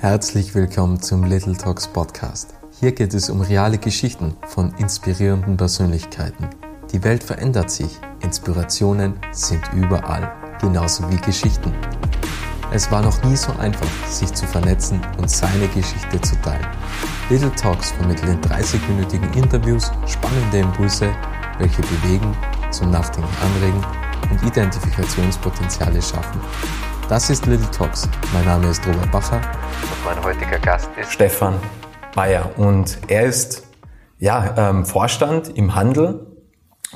Herzlich willkommen zum Little Talks Podcast. Hier geht es um reale Geschichten von inspirierenden Persönlichkeiten. Die Welt verändert sich, Inspirationen sind überall, genauso wie Geschichten. Es war noch nie so einfach, sich zu vernetzen und seine Geschichte zu teilen. Little Talks vermitteln 30-minütigen Interviews spannende Impulse, welche bewegen, zum Nachdenken anregen und Identifikationspotenziale schaffen. Das ist Little Talks. Mein Name ist Robert Bacher und mein heutiger Gast ist Stefan Bayer. Und er ist ja, ähm, Vorstand im Handel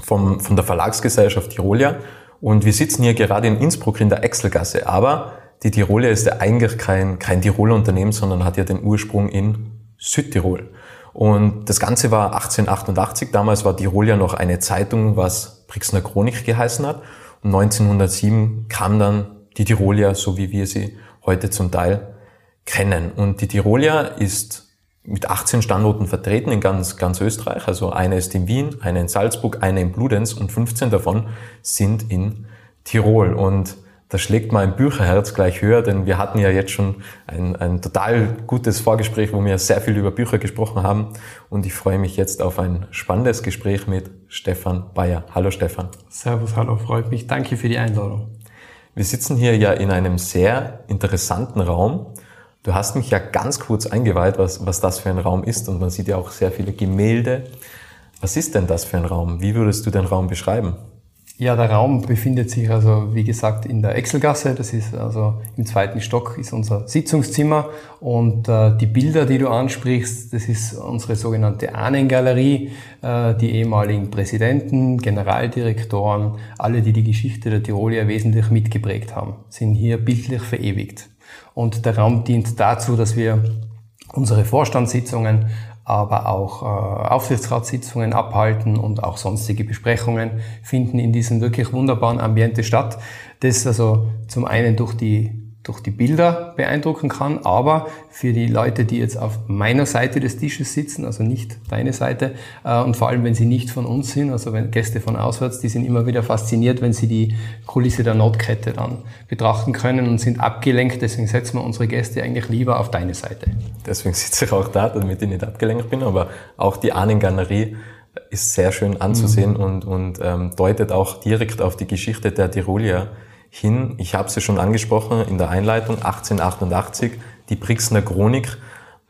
vom, von der Verlagsgesellschaft Tirolia. Und wir sitzen hier gerade in Innsbruck in der Exelgasse. Aber die Tirolia ist ja eigentlich kein, kein Tiroler Unternehmen, sondern hat ja den Ursprung in Südtirol. Und das Ganze war 1888. Damals war Tirolia noch eine Zeitung, was Brixner Chronik geheißen hat. Und 1907 kam dann die Tirolia, so wie wir sie heute zum Teil kennen. Und die Tirolia ist mit 18 Standorten vertreten in ganz, ganz Österreich. Also eine ist in Wien, eine in Salzburg, eine in Bludenz und 15 davon sind in Tirol. Und da schlägt mein Bücherherz gleich höher, denn wir hatten ja jetzt schon ein, ein total gutes Vorgespräch, wo wir sehr viel über Bücher gesprochen haben. Und ich freue mich jetzt auf ein spannendes Gespräch mit Stefan Bayer. Hallo Stefan. Servus, hallo, freut mich. Danke für die Einladung. Wir sitzen hier ja in einem sehr interessanten Raum. Du hast mich ja ganz kurz eingeweiht, was, was das für ein Raum ist und man sieht ja auch sehr viele Gemälde. Was ist denn das für ein Raum? Wie würdest du den Raum beschreiben? Ja, der Raum befindet sich also, wie gesagt, in der Exelgasse. Das ist also im zweiten Stock ist unser Sitzungszimmer. Und äh, die Bilder, die du ansprichst, das ist unsere sogenannte Ahnengalerie. Äh, die ehemaligen Präsidenten, Generaldirektoren, alle, die die Geschichte der Tirolier wesentlich mitgeprägt haben, sind hier bildlich verewigt. Und der Raum dient dazu, dass wir unsere Vorstandssitzungen aber auch äh, Aufsichtsratssitzungen abhalten und auch sonstige Besprechungen finden in diesem wirklich wunderbaren Ambiente statt, das also zum einen durch die durch die Bilder beeindrucken kann, aber für die Leute, die jetzt auf meiner Seite des Tisches sitzen, also nicht deine Seite, äh, und vor allem wenn sie nicht von uns sind, also wenn Gäste von auswärts, die sind immer wieder fasziniert, wenn sie die Kulisse der Notkette dann betrachten können und sind abgelenkt. Deswegen setzen wir unsere Gäste eigentlich lieber auf deine Seite. Deswegen sitze ich auch da, damit ich nicht abgelenkt bin, aber auch die Ahnengalerie ist sehr schön anzusehen mhm. und, und ähm, deutet auch direkt auf die Geschichte der Tirolier hin. Ich habe es ja schon angesprochen in der Einleitung, 1888, die Brixner Chronik.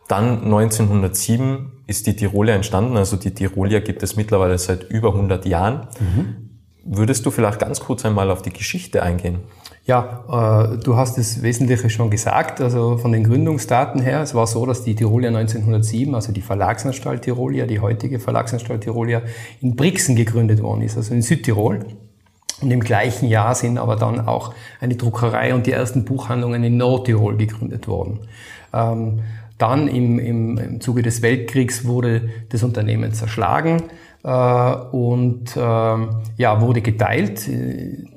Dann 1907 ist die Tirolia entstanden, also die Tirolia gibt es mittlerweile seit über 100 Jahren. Mhm. Würdest du vielleicht ganz kurz einmal auf die Geschichte eingehen? Ja, äh, du hast das Wesentliche schon gesagt. Also von den Gründungsdaten her, es war so, dass die Tirolia 1907, also die Verlagsanstalt Tirolia, die heutige Verlagsanstalt Tirolia, in Brixen gegründet worden ist, also in Südtirol. Und im gleichen Jahr sind aber dann auch eine Druckerei und die ersten Buchhandlungen in Nordtirol gegründet worden. Ähm, dann im, im, im Zuge des Weltkriegs wurde das Unternehmen zerschlagen äh, und äh, ja, wurde geteilt.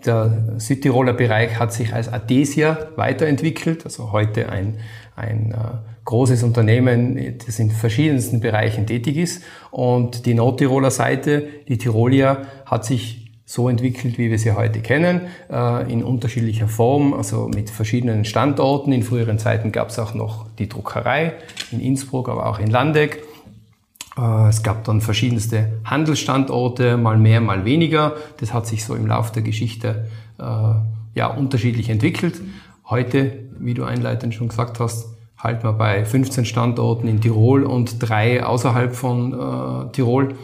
Der Südtiroler Bereich hat sich als Adesia weiterentwickelt, also heute ein, ein äh, großes Unternehmen, das in verschiedensten Bereichen tätig ist. Und die Nordtiroler Seite, die Tirolia, hat sich so entwickelt, wie wir sie heute kennen, äh, in unterschiedlicher Form, also mit verschiedenen Standorten. In früheren Zeiten gab es auch noch die Druckerei in Innsbruck, aber auch in Landeck. Äh, es gab dann verschiedenste Handelsstandorte, mal mehr, mal weniger. Das hat sich so im Laufe der Geschichte äh, ja, unterschiedlich entwickelt. Heute, wie du einleitend schon gesagt hast, halten wir bei 15 Standorten in Tirol und drei außerhalb von äh, Tirol.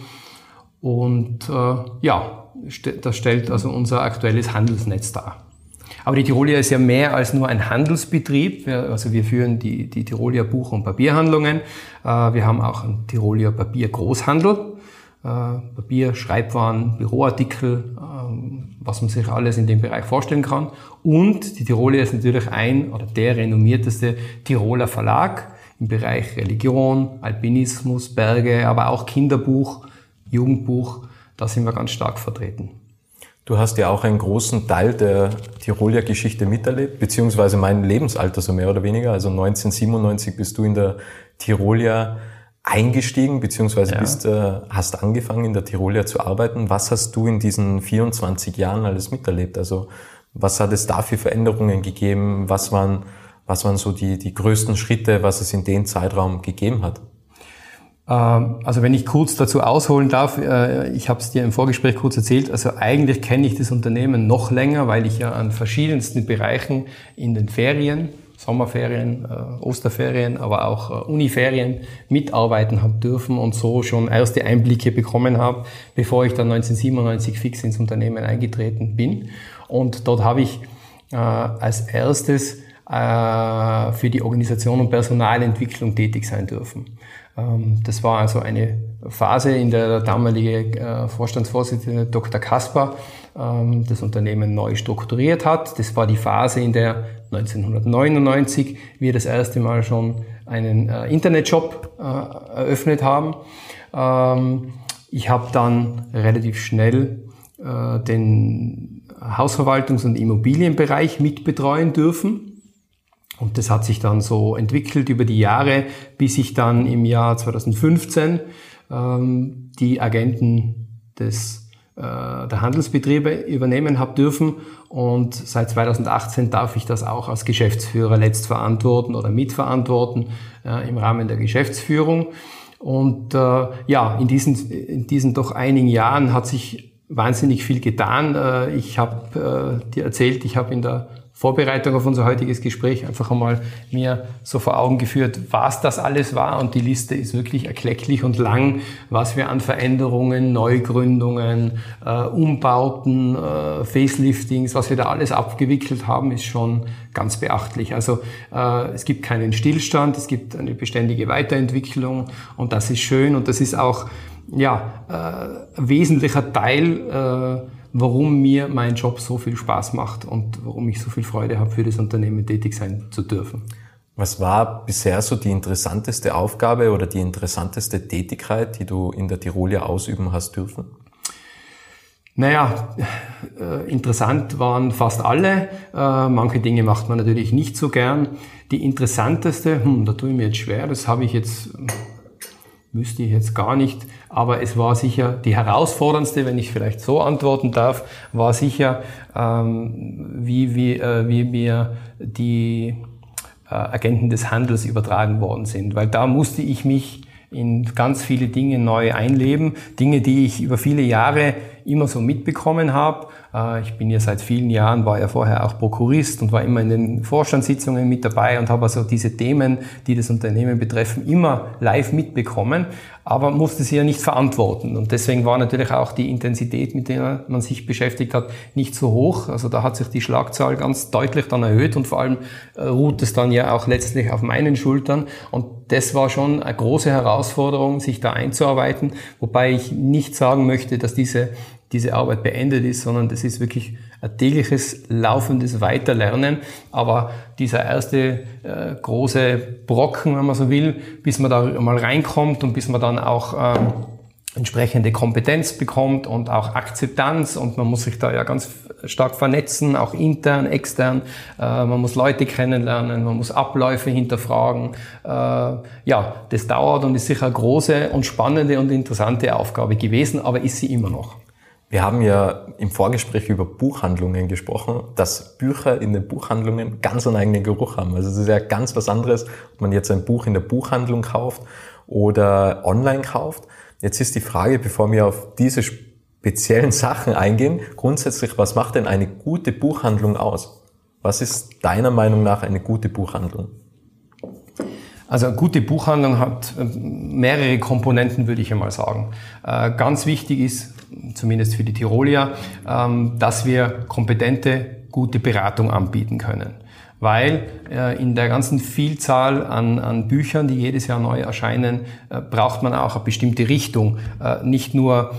Und äh, ja, das stellt also unser aktuelles Handelsnetz dar. Aber die Tirolia ist ja mehr als nur ein Handelsbetrieb. Also wir führen die, die Tirolia Buch- und Papierhandlungen. Äh, wir haben auch einen Tirolia Papiergroßhandel. Äh, Papier, Schreibwaren, Büroartikel, ähm, was man sich alles in dem Bereich vorstellen kann. Und die Tirolia ist natürlich ein oder der renommierteste Tiroler Verlag im Bereich Religion, Alpinismus, Berge, aber auch Kinderbuch, Jugendbuch da sind wir ganz stark vertreten. Du hast ja auch einen großen Teil der Tiroler Geschichte miterlebt, beziehungsweise mein Lebensalter so mehr oder weniger. Also 1997 bist du in der Tirolia eingestiegen, beziehungsweise ja. bist, äh, hast angefangen in der Tirolia zu arbeiten. Was hast du in diesen 24 Jahren alles miterlebt? Also was hat es da für Veränderungen gegeben? Was waren Was waren so die, die größten Schritte, was es in dem Zeitraum gegeben hat? Ähm, also wenn ich kurz dazu ausholen darf, äh, ich habe es dir im Vorgespräch kurz erzählt, also eigentlich kenne ich das Unternehmen noch länger, weil ich ja an verschiedensten Bereichen in den Ferien, Sommerferien, äh, Osterferien, aber auch äh, Uniferien mitarbeiten habe dürfen und so schon erste Einblicke bekommen habe, bevor ich dann 1997 fix ins Unternehmen eingetreten bin. Und dort habe ich als erstes für die Organisation und Personalentwicklung tätig sein dürfen. Ähm, das war also eine Phase, in der der damalige äh, Vorstandsvorsitzende Dr. Kasper ähm, das Unternehmen neu strukturiert hat. Das war die Phase, in der 1999 wir das erste Mal schon einen äh, Internetshop äh, eröffnet haben. Ähm, ich habe dann relativ schnell den Hausverwaltungs- und Immobilienbereich mitbetreuen dürfen. Und das hat sich dann so entwickelt über die Jahre, bis ich dann im Jahr 2015 ähm, die Agenten des, äh, der Handelsbetriebe übernehmen habe dürfen. Und seit 2018 darf ich das auch als Geschäftsführer letzt verantworten oder mitverantworten äh, im Rahmen der Geschäftsführung. Und äh, ja, in diesen, in diesen doch einigen Jahren hat sich wahnsinnig viel getan. Äh, ich habe äh, dir erzählt, ich habe in der Vorbereitung auf unser heutiges Gespräch einfach einmal mir so vor Augen geführt, was das alles war. Und die Liste ist wirklich erklecklich und lang, was wir an Veränderungen, Neugründungen, äh, Umbauten, äh, Faceliftings, was wir da alles abgewickelt haben, ist schon ganz beachtlich. Also äh, es gibt keinen Stillstand, es gibt eine beständige Weiterentwicklung und das ist schön und das ist auch ja, äh, wesentlicher Teil äh, warum mir mein Job so viel Spaß macht und warum ich so viel Freude habe, für das Unternehmen tätig sein zu dürfen. Was war bisher so die interessanteste Aufgabe oder die interessanteste Tätigkeit, die du in der Tirolia ausüben hast dürfen? Naja, äh, interessant waren fast alle. Äh, manche Dinge macht man natürlich nicht so gern. Die interessanteste, hm, da tue ich mir jetzt schwer, das habe ich jetzt wüsste ich jetzt gar nicht, aber es war sicher die herausforderndste, wenn ich vielleicht so antworten darf, war sicher, ähm, wie, wie, äh, wie mir die äh, Agenten des Handels übertragen worden sind, weil da musste ich mich in ganz viele Dinge neu einleben, Dinge, die ich über viele Jahre immer so mitbekommen habe äh, ich bin ja seit vielen Jahren, war ja vorher auch Prokurist und war immer in den Vorstandssitzungen mit dabei und habe also diese Themen, die das Unternehmen betreffen, immer live mitbekommen, aber musste sie ja nicht verantworten. Und deswegen war natürlich auch die Intensität, mit der man sich beschäftigt hat, nicht so hoch. Also da hat sich die Schlagzahl ganz deutlich dann erhöht und vor allem äh, ruht es dann ja auch letztlich auf meinen Schultern. Und das war schon eine große Herausforderung, sich da einzuarbeiten, wobei ich nicht sagen möchte, dass diese diese Arbeit beendet ist, sondern das ist wirklich ein tägliches, laufendes Weiterlernen. Aber dieser erste äh, große Brocken, wenn man so will, bis man da mal reinkommt und bis man dann auch ähm, entsprechende Kompetenz bekommt und auch Akzeptanz und man muss sich da ja ganz stark vernetzen, auch intern, extern. Äh, man muss Leute kennenlernen, man muss Abläufe hinterfragen. Äh, ja, das dauert und ist sicher eine große und spannende und interessante Aufgabe gewesen, aber ist sie immer noch. Wir haben ja im Vorgespräch über Buchhandlungen gesprochen, dass Bücher in den Buchhandlungen ganz einen eigenen Geruch haben. Also es ist ja ganz was anderes, ob man jetzt ein Buch in der Buchhandlung kauft oder online kauft. Jetzt ist die Frage, bevor wir auf diese speziellen Sachen eingehen, grundsätzlich, was macht denn eine gute Buchhandlung aus? Was ist deiner Meinung nach eine gute Buchhandlung? Also eine gute Buchhandlung hat äh, mehrere Komponenten, würde ich einmal sagen. Äh, ganz wichtig ist, zumindest für die Tirolier, ähm, dass wir kompetente, gute Beratung anbieten können. Weil äh, in der ganzen Vielzahl an, an Büchern, die jedes Jahr neu erscheinen, äh, braucht man auch eine bestimmte Richtung. Äh, nicht nur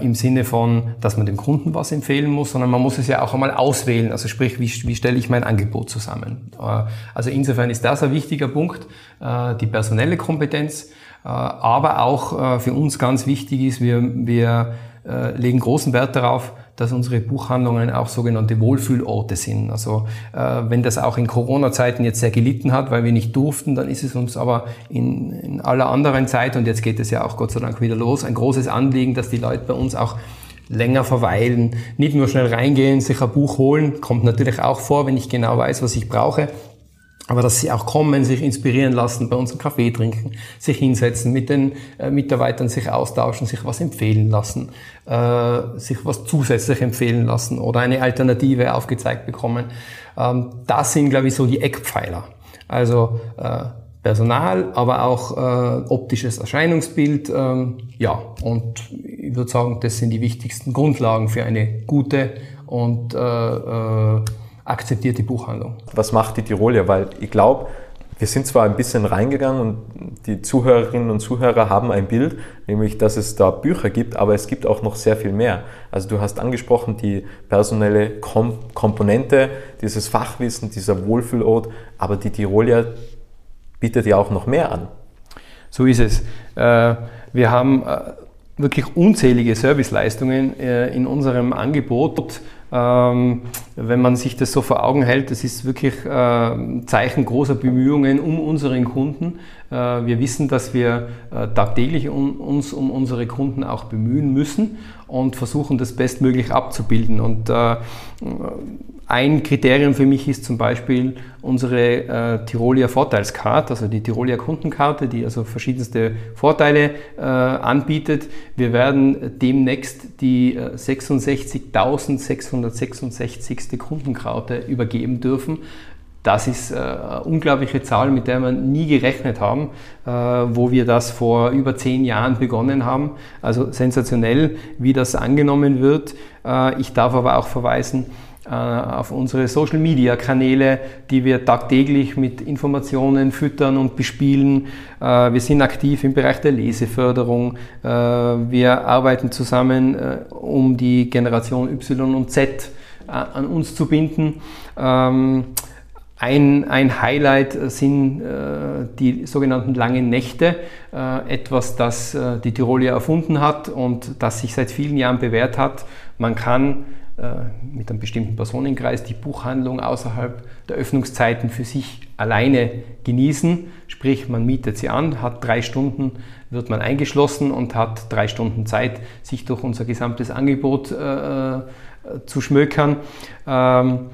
im Sinne von, dass man dem Kunden was empfehlen muss, sondern man muss es ja auch einmal auswählen. Also sprich, wie, wie stelle ich mein Angebot zusammen? also insofern ist das ein wichtiger Punkt, die personelle Kompetenz. aber auch für uns ganz wichtig ist, wir, wir äh, legen großen Wert darauf, dass unsere Buchhandlungen auch sogenannte Wohlfühlorte sind. Also äh, wenn das auch in Corona-Zeiten jetzt sehr gelitten hat, weil wir nicht durften, dann ist es uns aber in, in aller anderen Zeit, und jetzt geht es ja auch Gott sei Dank wieder los, ein großes Anliegen, dass die Leute bei uns auch länger verweilen, nicht nur schnell reingehen, sich ein Buch holen, kommt natürlich auch vor, wenn ich genau weiß, was ich brauche, aber dass sie auch kommen, sich inspirieren lassen, bei uns einen Kaffee trinken, sich hinsetzen, mit den äh, Mitarbeitern sich austauschen, sich was empfehlen lassen, äh, sich was zusätzlich empfehlen lassen oder eine Alternative aufgezeigt bekommen. Ähm, das sind, glaube ich, so die Eckpfeiler. Also äh, Personal, aber auch äh, optisches Erscheinungsbild. Ähm, ja, und ich würde sagen, das sind die wichtigsten Grundlagen für eine gute und äh, akzeptierte Buchhandlung. Was macht die Tirolia? Weil ich glaube, wir sind zwar ein bisschen reingegangen und die Zuhörerinnen und Zuhörer haben ein Bild, nämlich dass es da Bücher gibt, aber es gibt auch noch sehr viel mehr. Also du hast angesprochen die personelle Kom Komponente, dieses Fachwissen, dieser Wohlfühlort, aber die Tirolia bietet ja auch noch mehr an. So ist es. Äh, wir haben äh, wirklich unzählige Serviceleistungen äh, in unserem Angebot ähm, wenn man sich das so vor Augen hält, das ist wirklich äh, Zeichen großer Bemühungen um unseren Kunden. Äh, wir wissen, dass wir äh, tagtäglich uns um unsere Kunden auch bemühen müssen und versuchen, das bestmöglich abzubilden. Und ein Kriterium für mich ist zum Beispiel unsere äh, Tirolia Vorteilskarte, also die Tirolia Kundenkarte, die also verschiedenste Vorteile äh, anbietet. Wir werden demnächst die äh, 66.666. Kundenkarte übergeben dürfen. Das ist äh, eine unglaubliche Zahl, mit der wir nie gerechnet haben, äh, wo wir das vor über zehn Jahren begonnen haben. Also sensationell, wie das angenommen wird. Äh, ich darf aber auch verweisen, auf unsere Social Media Kanäle, die wir tagtäglich mit Informationen füttern und bespielen. Wir sind aktiv im Bereich der Leseförderung. Wir arbeiten zusammen, um die Generation Y und Z an uns zu binden. Ein, ein, Highlight sind äh, die sogenannten langen Nächte, äh, etwas, das äh, die Tirolia erfunden hat und das sich seit vielen Jahren bewährt hat. Man kann äh, mit einem bestimmten Personenkreis die Buchhandlung außerhalb der Öffnungszeiten für sich alleine genießen. Sprich, man mietet sie an, hat drei Stunden, wird man eingeschlossen und hat drei Stunden Zeit, sich durch unser gesamtes Angebot äh, äh zu schmökern. Ähm,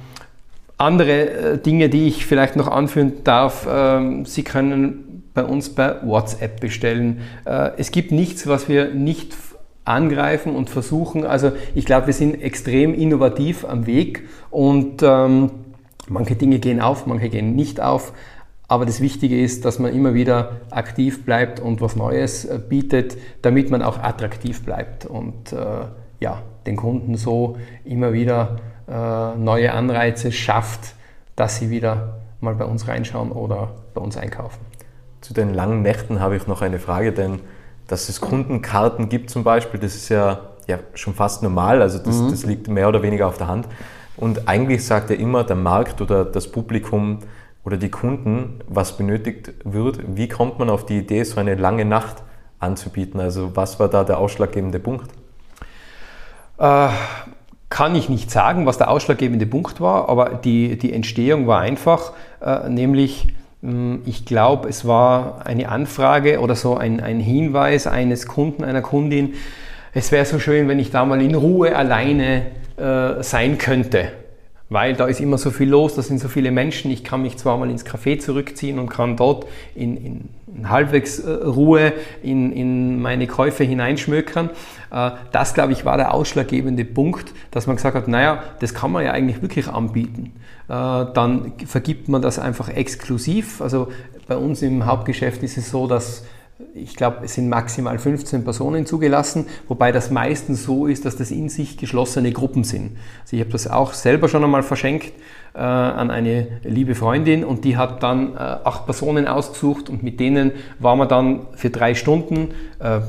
andere äh, Dinge, die ich vielleicht noch anführen darf, äh, Sie können bei uns bei WhatsApp bestellen. Äh, es gibt nichts, was wir nicht angreifen und versuchen. Also ich glaube, wir sind extrem innovativ am Weg und ähm, manche Dinge gehen auf, manche gehen nicht auf. Aber das Wichtige ist, dass man immer wieder aktiv bleibt und was Neues äh, bietet, damit man auch attraktiv bleibt und ja, den Kunden so immer wieder neue Anreize schafft, dass sie wieder mal bei uns reinschauen oder bei uns einkaufen. Zu den langen Nächten habe ich noch eine Frage, denn dass es Kundenkarten gibt zum Beispiel, das ist ja, ja schon fast normal, also das, mhm. das liegt mehr oder weniger auf der Hand. Und eigentlich sagt ja immer der Markt oder das Publikum oder die Kunden, was benötigt wird. Wie kommt man auf die Idee, so eine lange Nacht anzubieten? Also was war da der ausschlaggebende Punkt? Kann ich nicht sagen, was der ausschlaggebende Punkt war, aber die, die Entstehung war einfach, äh, nämlich hm, ich glaube, es war eine Anfrage oder so ein, ein Hinweis eines Kunden, einer Kundin. Es wäre so schön, wenn ich da mal in Ruhe alleine äh, sein könnte, weil da ist immer so viel los, da sind so viele Menschen. Ich kann mich zwar mal ins Café zurückziehen und kann dort in, in, in halbwegs äh, Ruhe in, in meine Käufe hineinschmökern. Äh, das, glaube ich, war der ausschlaggebende Punkt, dass man gesagt hat, naja, das kann man ja eigentlich wirklich anbieten. Äh, dann vergibt man das einfach exklusiv. Also bei uns im Hauptgeschäft ist es so, dass ich glaube, es sind maximal 15 Personen zugelassen, wobei das meistens so ist, dass das in sich geschlossene Gruppen sind. Also ich habe das auch selber schon einmal verschenkt äh, an eine liebe Freundin und die hat dann äh, acht Personen ausgesucht und mit denen waren wir dann für drei Stunden äh,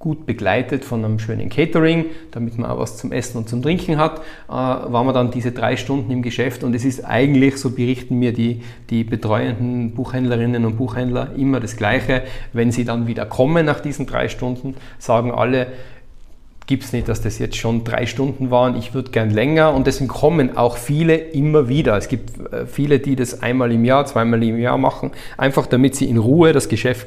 gut begleitet von einem schönen Catering, damit man auch was zum Essen und zum Trinken hat, äh, waren wir dann diese drei Stunden im Geschäft und es ist eigentlich, so berichten mir die, die betreuenden Buchhändlerinnen und Buchhändler, immer das Gleiche. Wenn sie dann wieder kommen nach diesen drei Stunden, sagen alle, gibt es nicht, dass das jetzt schon drei Stunden waren, ich würde gern länger und deswegen kommen auch viele immer wieder. Es gibt äh, viele, die das einmal im Jahr, zweimal im Jahr machen, einfach damit sie in Ruhe das Geschäft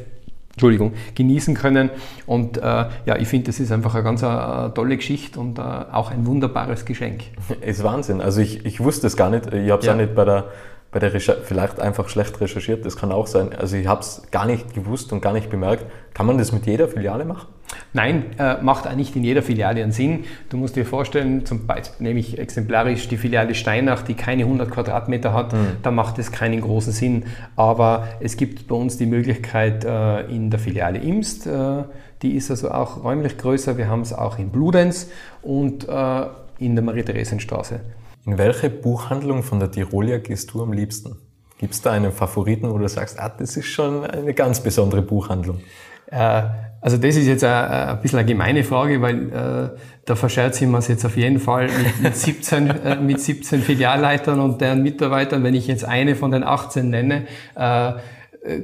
Entschuldigung, genießen können. Und äh, ja, ich finde, das ist einfach eine ganz eine äh, tolle Geschichte und äh, auch ein wunderbares Geschenk. Ist Wahnsinn. Also ich, ich wusste es gar nicht. Ich habe es ja. auch nicht bei der, bei der Recher vielleicht einfach schlecht recherchiert, das kann auch sein. Also ich habe es gar nicht gewusst und gar nicht bemerkt. Kann man das mit jeder Filiale machen? Nein, äh, macht auch nicht in jeder Filiale einen Sinn. Du musst dir vorstellen, zum Beispiel nehme ich exemplarisch die Filiale Steinach, die keine 100 Quadratmeter hat, mhm. da macht es keinen großen Sinn. Aber es gibt bei uns die Möglichkeit äh, in der Filiale Imst, äh, die ist also auch räumlich größer. Wir haben es auch in Bludenz und äh, in der Marie-Theresien-Straße. In welche Buchhandlung von der Tirolia gehst du am liebsten? Gibt es da einen Favoriten, wo du sagst, ah, das ist schon eine ganz besondere Buchhandlung? Äh, also das ist jetzt ein, ein bisschen eine gemeine Frage, weil äh, da verscherzen wir es jetzt auf jeden Fall mit, mit, 17, äh, mit 17 Filialleitern und deren Mitarbeitern, wenn ich jetzt eine von den 18 nenne. Äh,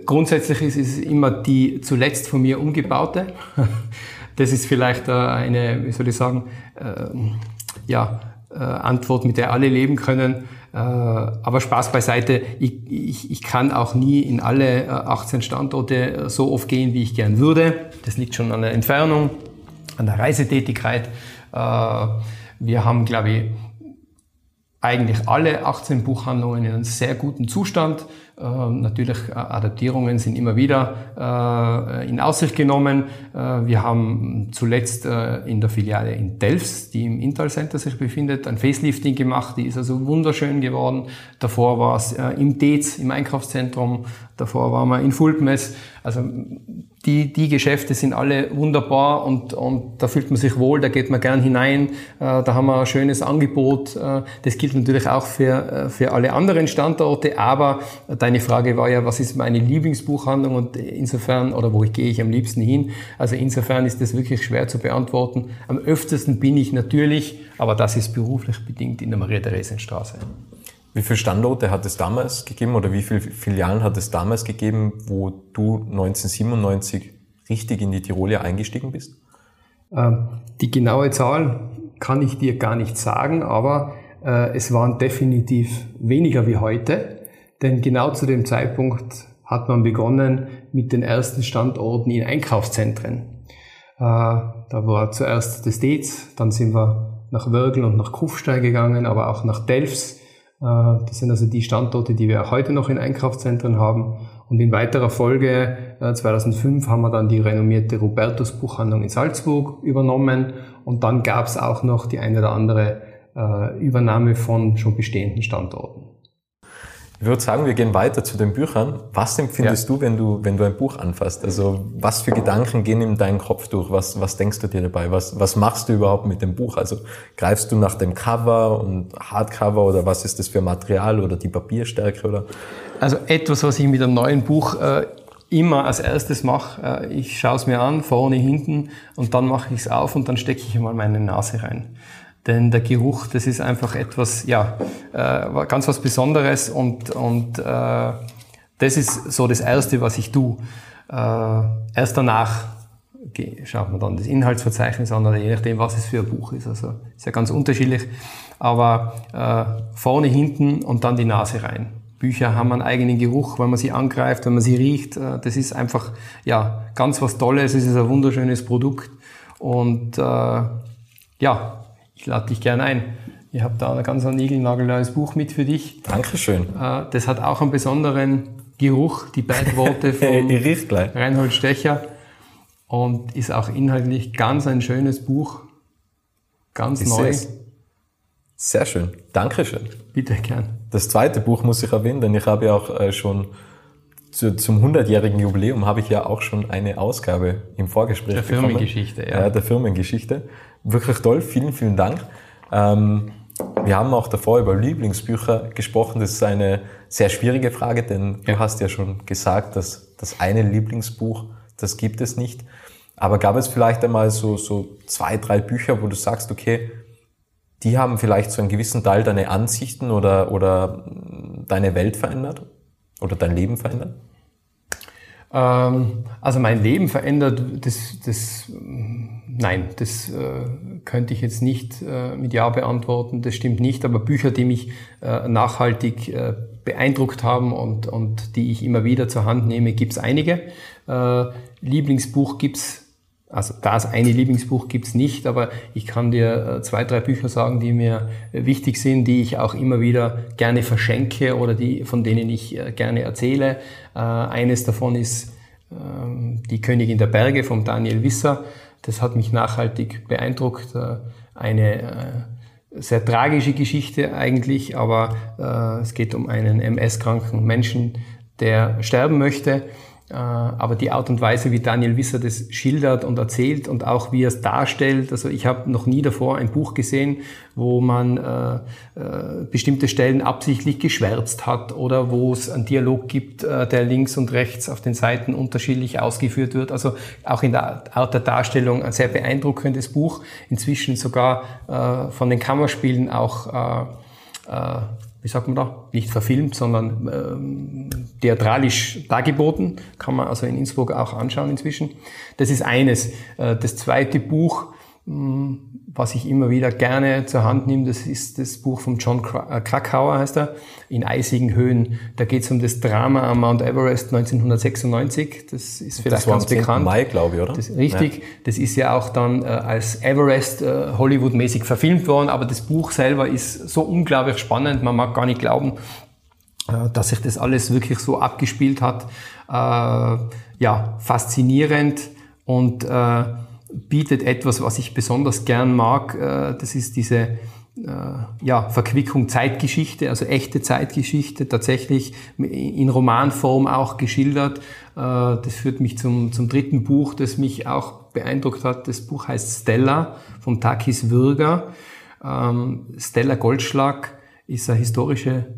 grundsätzlich ist es immer die zuletzt von mir umgebaute. Das ist vielleicht äh, eine, wie soll ich sagen, äh, ja, äh, Antwort, mit der alle leben können. Äh, aber Spaß beiseite, ich, ich, ich kann auch nie in alle 18 äh, Standorte so oft gehen, wie ich gern würde. Das liegt schon an der Entfernung, an der Reisetätigkeit. Wir haben, glaube ich, eigentlich alle 18 Buchhandlungen in einem sehr guten Zustand. Ähm, natürlich äh, Adaptierungen sind immer wieder äh, in Aussicht genommen. Äh, wir haben zuletzt in der Filiale in Delfs, die im Intal Center sich befindet, ein Facelifting gemacht. Die ist also wunderschön geworden. Davor war es im Dez, im Einkaufszentrum. Davor waren wir in Fulpmes. Also die, die Geschäfte sind alle wunderbar und, und da fühlt man sich wohl, da geht man gern hinein, äh, da haben wir ein schönes Angebot. Äh, das gilt natürlich auch für, äh, für alle anderen Standorte, aber deine Frage war ja, was ist meine Lieblingsbuchhandlung und insofern, oder wo gehe ich am liebsten hin? Also insofern ist das wirklich schwer zu beantworten. Am öftesten bin ich natürlich, aber das ist beruflich bedingt in der Maria-Theresien-Straße. Wie viele Standorte hat es damals gegeben oder wie viele Filialen hat es damals gegeben, wo du 1997 richtig in die Tirolia eingestiegen bist? Ähm, die genaue Zahl kann ich dir gar nicht sagen, aber äh, es waren definitiv weniger wie heute, denn genau zu dem Zeitpunkt hat man begonnen mit den ersten Standorten in Einkaufszentren. Äh, da war zuerst das Dez, dann sind wir nach Wörgl und nach Kufstein gegangen, aber auch nach Delfs das sind also die Standorte, die wir heute noch in Einkaufszentren haben. Und in weiterer Folge, 2005, äh, haben wir dann die renommierte Robertus Buchhandlung in Salzburg übernommen. Und dann gab es auch noch die eine oder andere äh, Übernahme von schon bestehenden Standorten. Ich würde sagen, wir gehen weiter zu den Büchern. Was empfindest ja. du, wenn du, wenn du ein Buch anfasst? Also, was für Gedanken gehen in deinen Kopf durch? Was, was denkst du dir dabei? Was, was machst du überhaupt mit dem Buch? Also, greifst du nach dem Cover und Hardcover oder was ist das für Material oder die Papierstärke oder? Also, etwas, was ich mit einem neuen Buch äh, immer als erstes mache, äh, ich schaue es mir an, vorne, hinten und dann mache ich es auf und dann stecke ich mal meine Nase rein. Denn der Geruch, das ist einfach etwas, ja, äh, ganz was Besonderes und, und äh, das ist so das Erste, was ich tue. Äh, erst danach schaut man dann das Inhaltsverzeichnis an oder je nachdem, was es für ein Buch ist. Also ist ja ganz unterschiedlich. Aber äh, vorne, hinten und dann die Nase rein. Bücher haben einen eigenen Geruch, wenn man sie angreift, wenn man sie riecht. Äh, das ist einfach ja ganz was Tolles. Es ist ein wunderschönes Produkt und äh, ja, ich lade dich gerne ein. Ich habe da ein ganz niegelnagelneues Buch mit für dich. Dankeschön. Äh, das hat auch einen besonderen Geruch, die Bergworte von Reinhold Stecher. Und ist auch inhaltlich ganz ein schönes Buch. Ganz ist neu. Es. Sehr schön. Dankeschön. Bitte, gern. Das zweite Buch muss ich erwähnen, denn ich habe ja auch äh, schon zu, zum 100-jährigen Jubiläum habe ich ja auch schon eine Ausgabe im Vorgespräch Der Firmengeschichte, ja. ja. Der Firmengeschichte. Wirklich toll, vielen, vielen Dank. Ähm, wir haben auch davor über Lieblingsbücher gesprochen. Das ist eine sehr schwierige Frage, denn ja. du hast ja schon gesagt, dass das eine Lieblingsbuch, das gibt es nicht. Aber gab es vielleicht einmal so, so zwei, drei Bücher, wo du sagst, okay, die haben vielleicht so einen gewissen Teil deine Ansichten oder, oder deine Welt verändert? Oder dein Leben verändert? Ähm, also mein Leben verändert, das, das nein, das äh, könnte ich jetzt nicht äh, mit Ja beantworten, das stimmt nicht, aber Bücher, die mich äh, nachhaltig beeindruckt haben und, und die ich immer wieder zur Hand nehme, gibt's einige. Lieblingsbuch gibt's also das eine Lieblingsbuch gibt's nicht, aber ich kann dir äh, zwei, drei Bücher sagen, die mir äh, wichtig sind, die ich auch immer wieder gerne verschenke oder die, von denen ich äh, gerne erzähle. Eines davon ist ähm, Die Königin der Berge von Daniel Wisser. Das hat mich nachhaltig beeindruckt. Eine sehr tragische Geschichte eigentlich, aber es geht um einen MS-kranken Menschen, der sterben möchte äh, aber die Art und Weise, wie Daniel Wisser das schildert und erzählt und auch wie er es darstellt, also ich habe noch nie davor ein Buch gesehen, wo man äh, äh, bestimmte Stellen absichtlich geschwärzt hat oder wo es einen Dialog gibt, äh, der links und rechts auf den Seiten unterschiedlich ausgeführt wird. Also auch in der Art der Darstellung ein sehr beeindruckendes Buch, inzwischen sogar äh, von den Kammerspielen auch äh, äh, wie sagt man da, nicht verfilmt, sondern ähm, theatralisch dargeboten. Kann man also in Innsbruck auch anschauen inzwischen. Das ist eines. Äh, das zweite Buch, was ich immer wieder gerne zur Hand nehme, das ist das Buch von John äh, Krakauer, heißt er, in eisigen Höhen. Da geht es um das Drama am Mount Everest 1996. Das ist vielleicht das war ganz bekannt. Mai, glaube ich, oder? Das, richtig. Ja. Das ist ja auch dann äh, als Everest äh, Hollywood-mäßig verfilmt worden, aber das Buch selber ist so unglaublich spannend. Man mag gar nicht glauben, äh, dass sich das alles wirklich so abgespielt hat. Äh, ja, faszinierend und äh, bietet etwas, was ich besonders gern mag. Äh, das ist diese äh, ja, Verquickung Zeitgeschichte, also echte Zeitgeschichte, tatsächlich in Romanform auch geschildert. Äh, das führt mich zum, zum dritten Buch, das mich auch beeindruckt hat. Das Buch heißt Stella von Takis Würger. Ähm, Stella Goldschlag ist eine historische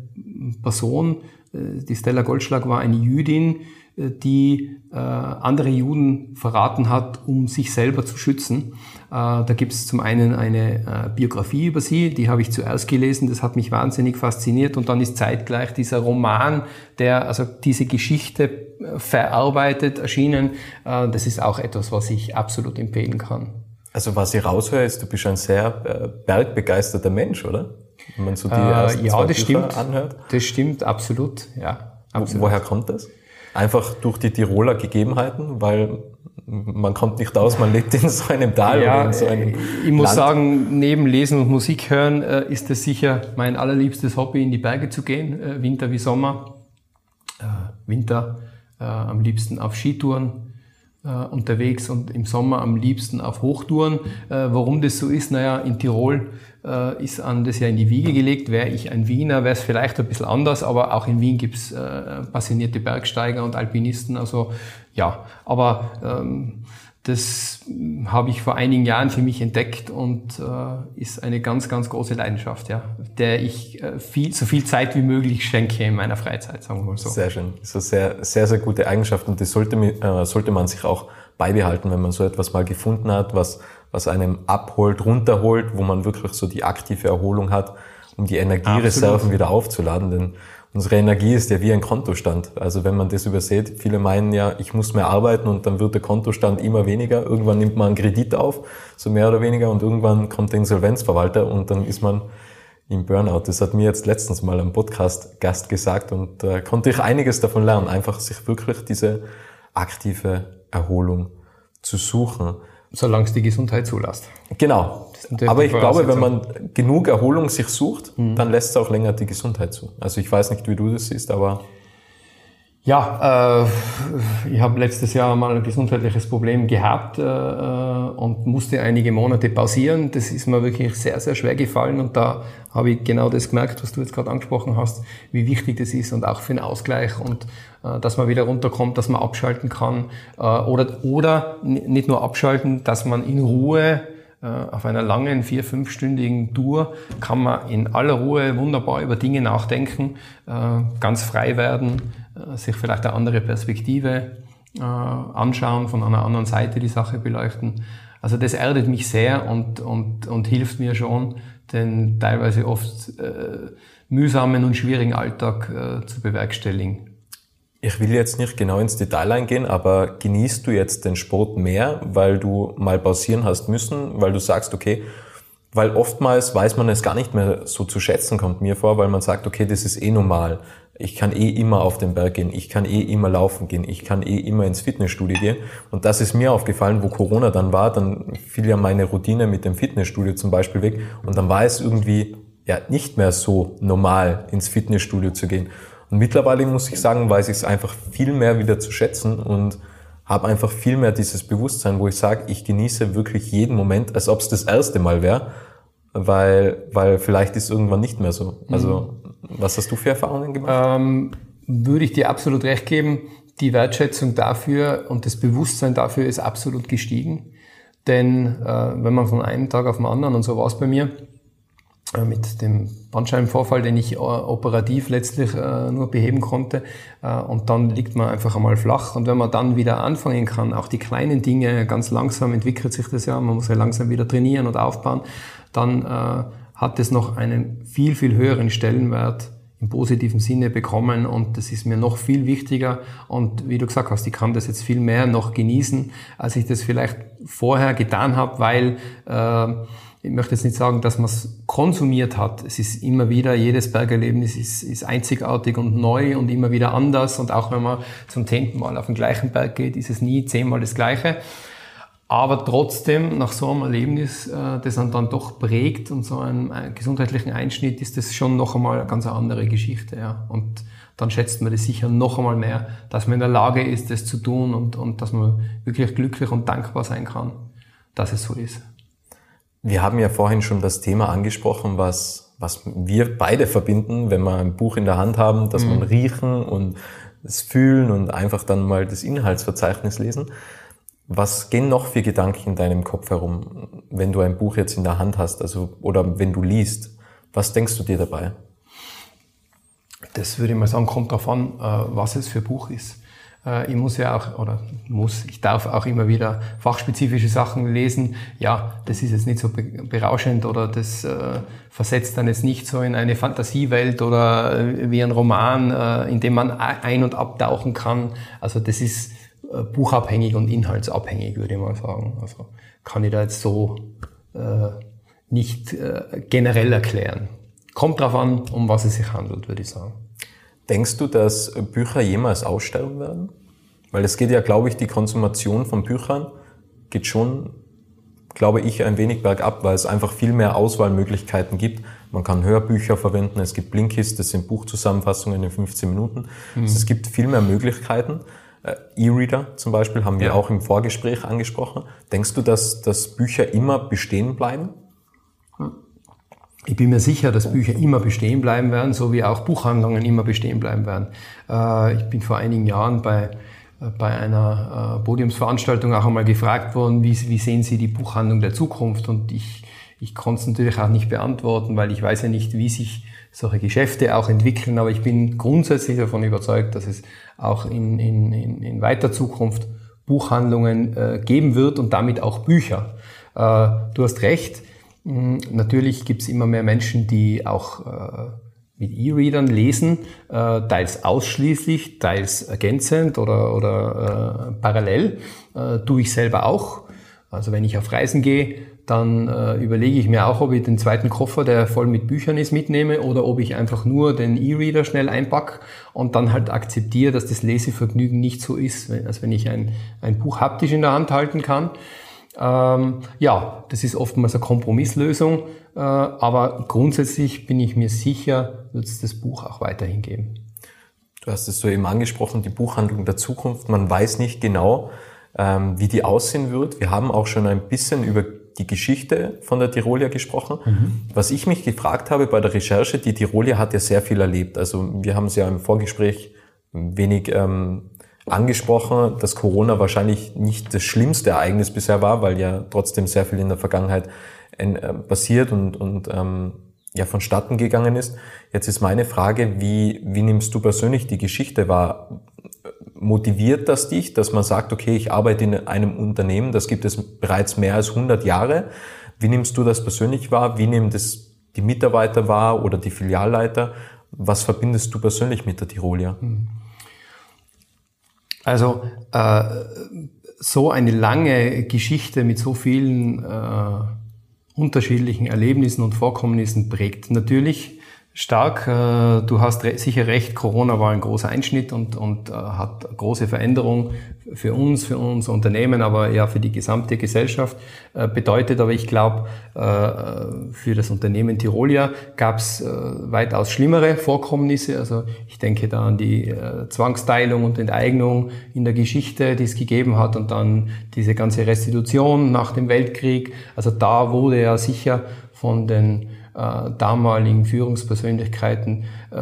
Person. Die Stella Goldschlag war eine Jüdin, die äh, andere Juden verraten hat, um sich selber zu schützen. Äh, da gibt es zum einen eine äh, Biografie über sie, die habe ich zuerst gelesen, das hat mich wahnsinnig fasziniert und dann ist zeitgleich dieser Roman, der also diese Geschichte äh, verarbeitet, erschienen. Äh, das ist auch etwas, was ich absolut empfehlen kann. Also was ich raushöre, ist, du bist ein sehr äh, bergbegeisterter Mensch, oder? Wenn man so die ersten ja, das stimmt. anhört. Das stimmt, absolut, ja. Absolut. Woher kommt das? Einfach durch die Tiroler Gegebenheiten, weil man kommt nicht aus, man lebt in so einem Tal ja, oder in so einem Ich muss Land. sagen, neben Lesen und Musik hören äh, ist es sicher mein allerliebstes Hobby, in die Berge zu gehen, äh, Winter wie Sommer. Äh, Winter äh, am liebsten auf Skitouren äh, unterwegs und im Sommer am liebsten auf Hochtouren. Äh, warum das so ist, naja, in Tirol äh, ist an das ja in die Wiege gelegt. Wäre ich ein Wiener, wäre es vielleicht ein bisschen anders, aber auch in Wien gibt's äh, passionierte Bergsteiger und Alpinisten. Also ja, aber ähm, das habe ich vor einigen Jahren für mich entdeckt und äh, ist eine ganz, ganz große Leidenschaft, ja, der ich äh, viel, so viel Zeit wie möglich schenke in meiner Freizeit, sagen wir mal so. Sehr schön. Eine sehr, sehr, sehr gute Eigenschaft und das sollte, äh, sollte man sich auch beibehalten, wenn man so etwas mal gefunden hat, was was einem abholt, runterholt, wo man wirklich so die aktive Erholung hat, um die Energiereserven Absolut. wieder aufzuladen. Denn unsere Energie ist ja wie ein Kontostand. Also wenn man das übersät, viele meinen ja, ich muss mehr arbeiten und dann wird der Kontostand immer weniger. Irgendwann nimmt man einen Kredit auf, so mehr oder weniger, und irgendwann kommt der Insolvenzverwalter und dann ist man im Burnout. Das hat mir jetzt letztens mal ein Podcast-Gast gesagt und da äh, konnte ich einiges davon lernen, einfach sich wirklich diese aktive Erholung zu suchen. Solange es die Gesundheit zulässt. Genau. Aber ich glaube, wenn man genug Erholung sich sucht, mhm. dann lässt es auch länger die Gesundheit zu. Also ich weiß nicht, wie du das siehst, aber ja, äh, ich habe letztes Jahr mal ein gesundheitliches Problem gehabt äh, und musste einige Monate pausieren. Das ist mir wirklich sehr, sehr schwer gefallen und da habe ich genau das gemerkt, was du jetzt gerade angesprochen hast, wie wichtig das ist und auch für den Ausgleich und äh, dass man wieder runterkommt, dass man abschalten kann äh, oder, oder nicht nur abschalten, dass man in Ruhe äh, auf einer langen vier-, fünfstündigen Tour kann man in aller Ruhe wunderbar über Dinge nachdenken, äh, ganz frei werden äh, sich vielleicht eine andere Perspektive äh, anschauen, von einer anderen Seite die Sache beleuchten. Also das erdet mich sehr und, und, und hilft mir schon, den teilweise oft äh, mühsamen und schwierigen Alltag äh, zu bewerkstelligen. Ich will jetzt nicht genau ins Detail eingehen, aber genießt du jetzt den Sport mehr, weil du mal pausieren hast müssen, weil du sagst, okay, weil oftmals weiß man es gar nicht mehr so zu schätzen, kommt mir vor, weil man sagt, okay, das ist eh normal ich kann eh immer auf den Berg gehen, ich kann eh immer laufen gehen, ich kann eh immer ins Fitnessstudio gehen. Und das ist mir aufgefallen, wo Corona dann war, dann fiel ja meine Routine mit dem Fitnessstudio zum Beispiel weg und dann war es irgendwie ja nicht mehr so normal, ins Fitnessstudio zu gehen. Und mittlerweile muss ich sagen, weiß ich es einfach viel mehr wieder zu schätzen und habe einfach viel mehr dieses Bewusstsein, wo ich sage, ich genieße wirklich jeden Moment, als ob es das erste Mal wäre, weil, weil vielleicht ist irgendwann nicht mehr so. Also mhm. Was hast du für Erfahrungen gemacht? Ähm, würde ich dir absolut recht geben. Die Wertschätzung dafür und das Bewusstsein dafür ist absolut gestiegen. Denn äh, wenn man von einem Tag auf den anderen, und so war es bei mir, äh, mit dem Bandscheibenvorfall, den ich äh, operativ letztlich äh, nur beheben konnte. Und dann liegt man einfach einmal flach. Und wenn man dann wieder anfangen kann, auch die kleinen Dinge, ganz langsam entwickelt sich das ja, man muss ja langsam wieder trainieren und aufbauen, dann hat es noch einen viel, viel höheren Stellenwert im positiven Sinne bekommen und das ist mir noch viel wichtiger und wie du gesagt hast, ich kann das jetzt viel mehr noch genießen, als ich das vielleicht vorher getan habe, weil äh, ich möchte jetzt nicht sagen, dass man es konsumiert hat. Es ist immer wieder, jedes Bergerlebnis ist, ist einzigartig und neu und immer wieder anders. Und auch wenn man zum zehnten Mal auf den gleichen Berg geht, ist es nie zehnmal das Gleiche. Aber trotzdem, nach so einem Erlebnis, äh, das dann, dann doch prägt und so einem äh, gesundheitlichen Einschnitt, ist das schon noch einmal eine ganz andere Geschichte. Ja. Und dann schätzt man das sicher noch einmal mehr, dass man in der Lage ist, das zu tun und, und dass man wirklich glücklich und dankbar sein kann, dass es so ist. Wir haben ja vorhin schon das Thema angesprochen, was, was wir beide verbinden, wenn wir ein Buch in der Hand haben, dass mhm. man riechen und es fühlen und einfach dann mal das Inhaltsverzeichnis lesen. Was gehen noch für Gedanken in deinem Kopf herum, wenn du ein Buch jetzt in der Hand hast, also, oder wenn du liest? Was denkst du dir dabei? Das würde ich mal sagen, kommt an, äh, was es für Buch ist. Äh, ich muss ja auch, oder muss, ich darf auch immer wieder fachspezifische Sachen lesen. Ja, das ist jetzt nicht so berauschend oder das äh, versetzt dann jetzt nicht so in eine Fantasiewelt oder äh, wie ein Roman, äh, in dem man ein- und abtauchen kann. Also das ist buchabhängig und inhaltsabhängig, würde ich mal sagen. Also kann ich da jetzt so äh, nicht generell erklären. Kommt drauf an, um was es sich handelt, würde ich sagen. Denkst du, dass Bücher jemals aussterben werden? Weil es geht ja, glaube ich, die Konsumation von Büchern geht schon, glaube ich, ein wenig bergab, weil es einfach viel mehr Auswahlmöglichkeiten gibt. Man kann Hörbücher verwenden, es gibt Blinkist, das sind Buchzusammenfassungen in 15 Minuten. Mhm. Also es gibt viel mehr Möglichkeiten. Äh, E-Reader zum Beispiel haben wir ja. auch im Vorgespräch angesprochen. Denkst du, dass, dass Bücher immer bestehen bleiben? Ich bin mir sicher, dass Bücher immer bestehen bleiben werden, so wie auch Buchhandlungen immer bestehen bleiben werden. Äh, ich bin vor einigen Jahren bei, äh, bei einer Podiumsveranstaltung auch einmal gefragt worden, wie, wie sehen Sie die Buchhandlung der Zukunft? Und ich, ich konnte es natürlich auch nicht beantworten, weil ich weiß ja nicht, wie sich solche Geschäfte auch entwickeln, aber ich bin grundsätzlich davon überzeugt, dass es auch in, in, in, in weiter Zukunft Buchhandlungen äh, geben wird und damit auch Bücher. Äh, du hast recht, hm, natürlich gibt es immer mehr Menschen, die auch äh, mit E-Readern lesen, äh, teils ausschließlich, teils ergänzend oder, oder äh, parallel. Äh, tue ich selber auch. Also wenn ich auf Reisen gehe, dann äh, überlege ich mir auch, ob ich den zweiten Koffer, der voll mit Büchern ist, mitnehme oder ob ich einfach nur den E-Reader schnell einpack und dann halt akzeptiere, dass das Lesevergnügen nicht so ist, als wenn ich ein, ein Buch haptisch in der Hand halten kann. Ähm, ja, das ist oftmals eine Kompromisslösung, äh, aber grundsätzlich bin ich mir sicher, wird es das Buch auch weiterhin geben. Du hast es so eben angesprochen, die Buchhandlung der Zukunft. Man weiß nicht genau, ähm, wie die aussehen wird. Wir haben auch schon ein bisschen über die Geschichte von der Tirolia gesprochen. Mhm. Was ich mich gefragt habe bei der Recherche, die Tirolia hat ja sehr viel erlebt. Also wir haben es ja im Vorgespräch wenig ähm, angesprochen, dass Corona wahrscheinlich nicht das schlimmste Ereignis bisher war, weil ja trotzdem sehr viel in der Vergangenheit äh, passiert und, und ähm, ja vonstatten gegangen ist. Jetzt ist meine Frage, wie, wie nimmst du persönlich die Geschichte wahr? Motiviert das dich, dass man sagt, okay, ich arbeite in einem Unternehmen, das gibt es bereits mehr als 100 Jahre. Wie nimmst du das persönlich wahr? Wie nehmen das die Mitarbeiter wahr oder die Filialleiter? Was verbindest du persönlich mit der Tirolia? Hm. Also äh, so eine lange Geschichte mit so vielen äh, unterschiedlichen Erlebnissen und Vorkommnissen prägt natürlich Stark. Äh, du hast sicher recht, Corona war ein großer Einschnitt und, und äh, hat große Veränderung für uns, für unser Unternehmen, aber ja für die gesamte Gesellschaft äh, bedeutet. Aber ich glaube, für das Unternehmen Tirolia gab es weitaus schlimmere Vorkommnisse. Also ich denke da an die Zwangsteilung und Enteignung in der Geschichte, die es gegeben hat und dann diese ganze Restitution nach dem Weltkrieg. Also da wurde ja sicher von den äh, damaligen Führungspersönlichkeiten äh,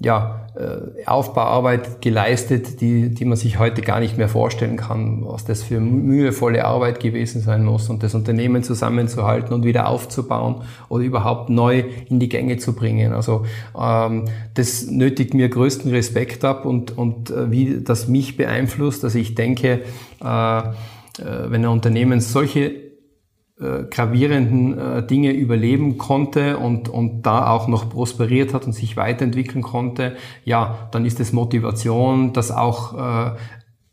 ja, äh, Aufbauarbeit geleistet, die, die man sich heute gar nicht mehr vorstellen kann, was das für mühevolle Arbeit gewesen sein muss und das Unternehmen zusammenzuhalten und wieder aufzubauen oder überhaupt neu in die Gänge zu bringen. Also ähm, das nötigt mir größten Respekt ab und, und äh, wie das mich beeinflusst. Also ich denke, äh, äh wenn ein Unternehmen solche äh, gravierenden äh, Dinge überleben konnte und, und da auch noch prosperiert hat und sich weiterentwickeln konnte, ja, dann ist es Motivation, dass auch äh,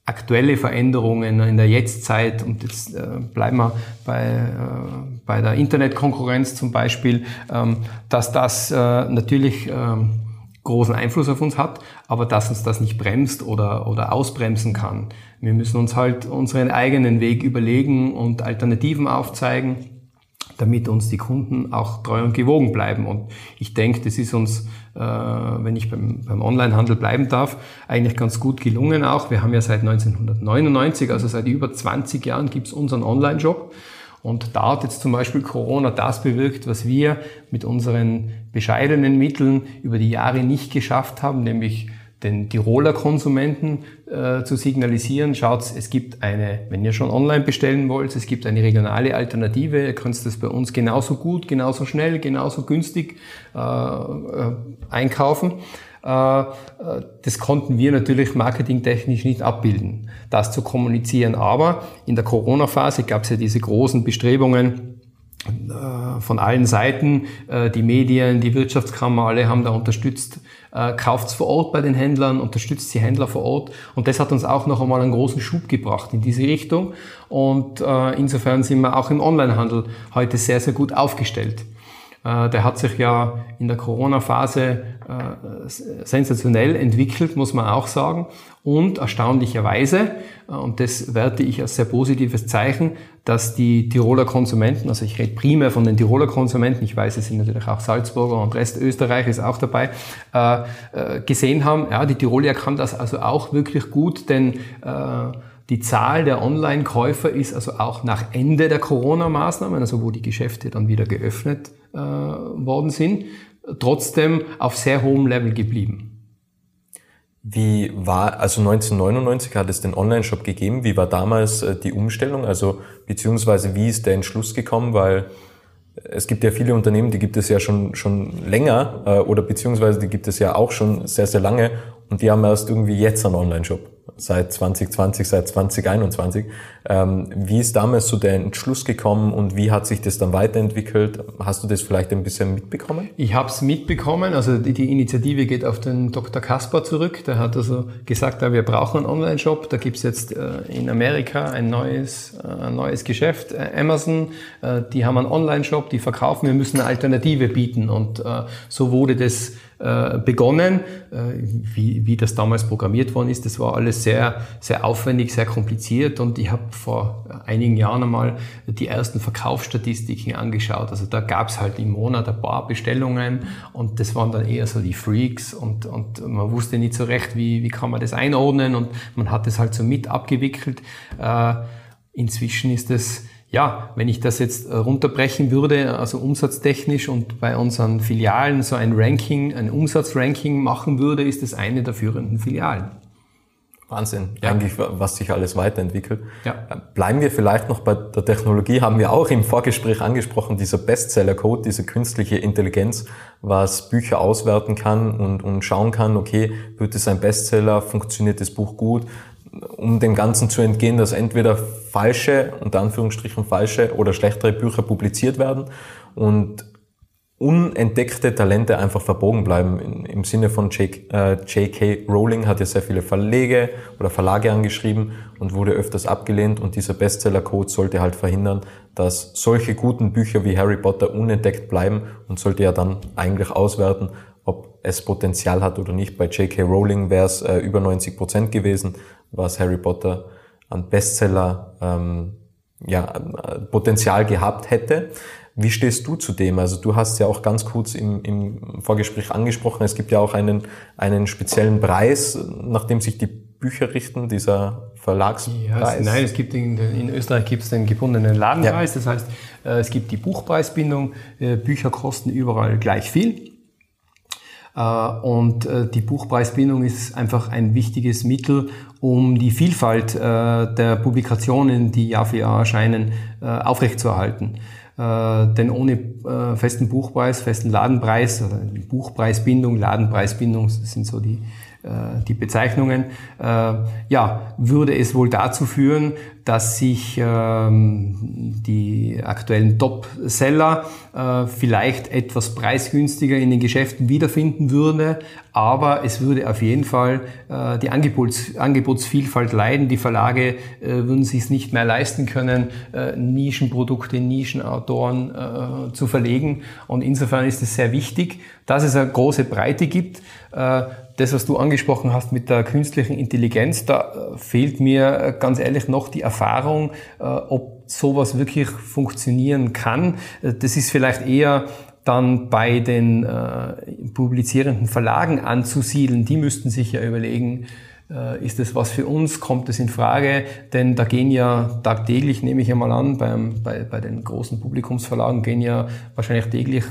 aktuelle Veränderungen in der Jetztzeit, und jetzt äh, bleiben wir bei, äh, bei der Internetkonkurrenz zum Beispiel, ähm, dass das äh, natürlich ähm, großen Einfluss auf uns hat, aber dass uns das nicht bremst oder, oder ausbremsen kann. Wir müssen uns halt unseren eigenen Weg überlegen und Alternativen aufzeigen, damit uns die Kunden auch treu und gewogen bleiben. Und ich denke, das ist uns, äh, wenn ich beim, beim Onlinehandel bleiben darf, eigentlich ganz gut gelungen auch. Wir haben ja seit 1999, also seit über 20 Jahren, gibt's unseren Online-Shop. Und da hat jetzt zum Beispiel Corona das bewirkt, was wir mit unseren bescheidenen Mitteln über die Jahre nicht geschafft haben, nämlich den Tiroler Konsumenten äh, zu signalisieren, schaut, es gibt eine, wenn ihr schon online bestellen wollt, es gibt eine regionale Alternative, ihr könnt das bei uns genauso gut, genauso schnell, genauso günstig äh, äh, einkaufen. Äh, äh, das konnten wir natürlich marketingtechnisch nicht abbilden, das zu kommunizieren. Aber in der Corona-Phase gab es ja diese großen Bestrebungen, von allen Seiten, äh, die Medien, die Wirtschaftskammer, alle haben da unterstützt, äh, kauft's vor Ort bei den Händlern, unterstützt die Händler vor Ort und das hat uns auch noch einmal einen großen Schub gebracht in diese Richtung und insofern sind wir auch im Onlinehandel heute sehr, sehr gut aufgestellt. Der hat sich ja in der Corona-Phase sensationell entwickelt, muss man auch sagen. Und erstaunlicherweise, und das werte ich als sehr positives Zeichen, dass die Tiroler Konsumenten, also ich rede primär von den Tiroler Konsumenten, ich weiß, es sind natürlich auch Salzburger und Rest Österreich ist auch dabei, äh, äh, gesehen haben, ja, die Tiroler kann das also auch wirklich gut, denn äh, die Zahl der Online-Käufer ist also auch nach Ende der Corona-Maßnahmen, also wo die Geschäfte dann wieder geöffnet äh, worden sind, trotzdem auf sehr hohem Level geblieben. Wie war, also 1999 hat es den Online-Shop gegeben. Wie war damals äh, die Umstellung? Also, beziehungsweise wie ist der Entschluss gekommen? Weil es gibt ja viele Unternehmen, die gibt es ja schon, schon länger, äh, oder beziehungsweise die gibt es ja auch schon sehr, sehr lange und die haben erst irgendwie jetzt einen Online-Shop seit 2020, seit 2021. Ähm, wie ist damals so der Entschluss gekommen und wie hat sich das dann weiterentwickelt? Hast du das vielleicht ein bisschen mitbekommen? Ich habe es mitbekommen. Also die, die, Initiative geht auf den Dr. Kasper zurück. Der hat also gesagt, ja, wir brauchen einen Online-Shop. Da gibt's jetzt äh, in Amerika ein neues, äh, ein neues Geschäft, äh, Amazon. Äh, die haben einen Online-Shop, die verkaufen. Wir müssen eine Alternative bieten. Und äh, so wurde das äh, begonnen. Äh, wie, wie das damals programmiert worden ist, das war alles sehr, sehr aufwendig, sehr kompliziert und ich habe vor einigen Jahren einmal die ersten Verkaufsstatistiken angeschaut. Also da gab es halt im Monat ein paar Bestellungen und das waren dann eher so die Freaks und, und man wusste nicht so recht, wie, wie kann man das einordnen und man hat es halt so mit abgewickelt. Äh, inzwischen ist es ja, wenn ich das jetzt äh, runterbrechen würde, also umsatztechnisch und bei unseren Filialen so ein Ranking, ein Umsatzranking machen würde, ist es eine der führenden Filialen. Wahnsinn, ja. eigentlich, was sich alles weiterentwickelt. Ja. Äh, bleiben wir vielleicht noch bei der Technologie, haben wir auch im Vorgespräch angesprochen, dieser Bestseller-Code, diese künstliche Intelligenz, was Bücher auswerten kann und, und schauen kann, okay, wird es ein Bestseller, funktioniert das Buch gut, um dem Ganzen zu entgehen, dass entweder falsche, unter Anführungsstrichen falsche oder schlechtere Bücher publiziert werden. Und unentdeckte Talente einfach verbogen bleiben. Im Sinne von J.K. Äh, Rowling hat ja sehr viele Verlege oder Verlage angeschrieben und wurde öfters abgelehnt und dieser Bestseller-Code sollte halt verhindern, dass solche guten Bücher wie Harry Potter unentdeckt bleiben und sollte ja dann eigentlich auswerten, es Potenzial hat oder nicht. Bei J.K. Rowling wäre es äh, über 90 Prozent gewesen, was Harry Potter an Bestseller ähm, ja, Potenzial gehabt hätte. Wie stehst du zu dem? Also du hast ja auch ganz kurz im, im Vorgespräch angesprochen, es gibt ja auch einen, einen speziellen Preis, nach dem sich die Bücher richten, dieser Verlagspreis. Ja, nein, es gibt in, in Österreich gibt es den gebundenen Ladenpreis, ja. das heißt, äh, es gibt die Buchpreisbindung, äh, Bücher kosten überall gleich viel. Und die Buchpreisbindung ist einfach ein wichtiges Mittel, um die Vielfalt der Publikationen, die Jahr für Jahr erscheinen, aufrechtzuerhalten. Äh, denn ohne äh, festen Buchpreis, festen Ladenpreis, also Buchpreisbindung, Ladenpreisbindung sind so die äh, die Bezeichnungen, äh, ja, würde es wohl dazu führen, dass sich ähm, die aktuellen Top-Seller äh, vielleicht etwas preisgünstiger in den Geschäften wiederfinden würde, aber es würde auf jeden Fall äh, die Angebots Angebotsvielfalt leiden. Die Verlage äh, würden sich es nicht mehr leisten können, äh, Nischenprodukte, Nischenautoren äh, zu verlegen. Und insofern ist es sehr wichtig, dass es eine große Breite gibt das, was du angesprochen hast mit der künstlichen Intelligenz, da äh, fehlt mir äh, ganz ehrlich noch die Erfahrung, äh, ob sowas wirklich funktionieren kann. Das ist vielleicht eher dann bei den publizierenden Verlagen anzusiedeln. Die müssten sich ja überlegen, ist das was für uns? Kommt es in Frage? Denn da gehen ja tagtäglich, nehme ich einmal an, beim, bei, bei den großen Publikumsverlagen gehen ja wahrscheinlich täglich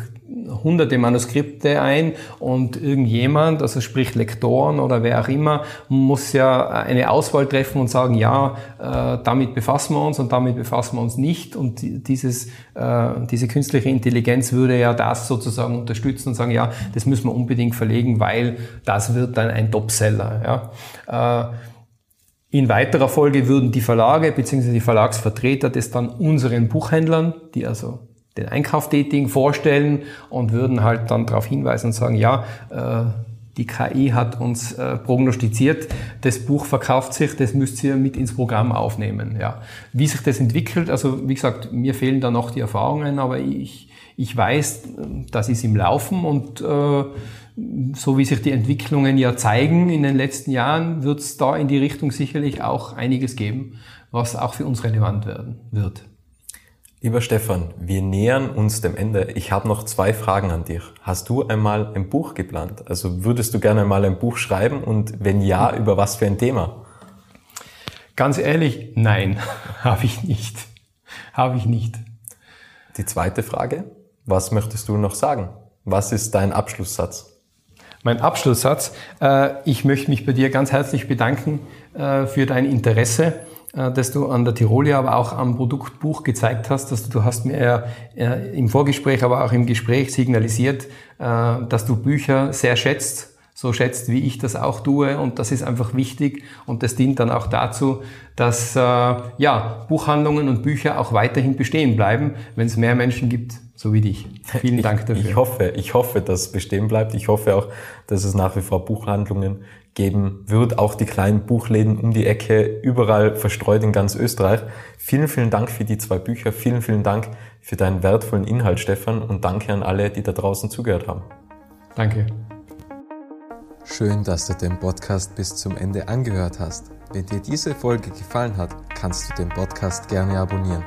hunderte Manuskripte ein und irgendjemand, also sprich Lektoren oder wer auch immer, muss ja eine Auswahl treffen und sagen, ja, äh, damit befassen wir uns und damit befassen wir uns nicht. Und dieses, äh, diese künstliche Intelligenz würde ja das sozusagen unterstützen und sagen, ja, das müssen wir unbedingt verlegen, weil das wird dann ein Topseller. Ja. Äh, in weiterer Folge würden die Verlage bzw. die Verlagsvertreter das dann unseren Buchhändlern, die also den Einkauf tätigen, vorstellen und würden halt dann darauf hinweisen und sagen, ja, äh, die KI hat uns äh, prognostiziert, das Buch verkauft sich, das müsst ihr mit ins Programm aufnehmen. Ja. Wie sich das entwickelt, also wie gesagt, mir fehlen da noch die Erfahrungen, aber ich, ich weiß, das ist im Laufen und äh, so wie sich die Entwicklungen ja zeigen in den letzten Jahren, wird es da in die Richtung sicherlich auch einiges geben, was auch für uns relevant werden wird. Lieber Stefan, wir nähern uns dem Ende. Ich habe noch zwei Fragen an dich. Hast du einmal ein Buch geplant? Also würdest du gerne mal ein Buch schreiben und wenn ja, über was für ein Thema? Ganz ehrlich, nein, habe ich nicht. Habe ich nicht. Die zweite Frage, was möchtest du noch sagen? Was ist dein Abschlusssatz? Mein Abschlusssatz, äh, ich möchte mich bei dir ganz herzlich bedanken äh, für dein Interesse äh, das du an der Tirolia, aber auch am Produktbuch gezeigt hast. Dass du, du hast mir äh, im Vorgespräch, aber auch im Gespräch signalisiert, äh, dass du Bücher sehr schätzt, so schätzt, wie ich das auch tue. Und das ist einfach wichtig und das dient dann auch dazu, dass äh, ja, Buchhandlungen und Bücher auch weiterhin bestehen bleiben, wenn es mehr Menschen gibt, so wie dich. Vielen Dank dafür. Ich hoffe, ich hoffe, dass es bestehen bleibt. Ich hoffe auch, dass es nach wie vor Buchhandlungen geben wird. Auch die kleinen Buchläden um die Ecke, überall verstreut in ganz Österreich. Vielen, vielen Dank für die zwei Bücher. Vielen, vielen Dank für deinen wertvollen Inhalt, Stefan. Und danke an alle, die da draußen zugehört haben. Danke. Schön, dass du den Podcast bis zum Ende angehört hast. Wenn dir diese Folge gefallen hat, kannst du den Podcast gerne abonnieren.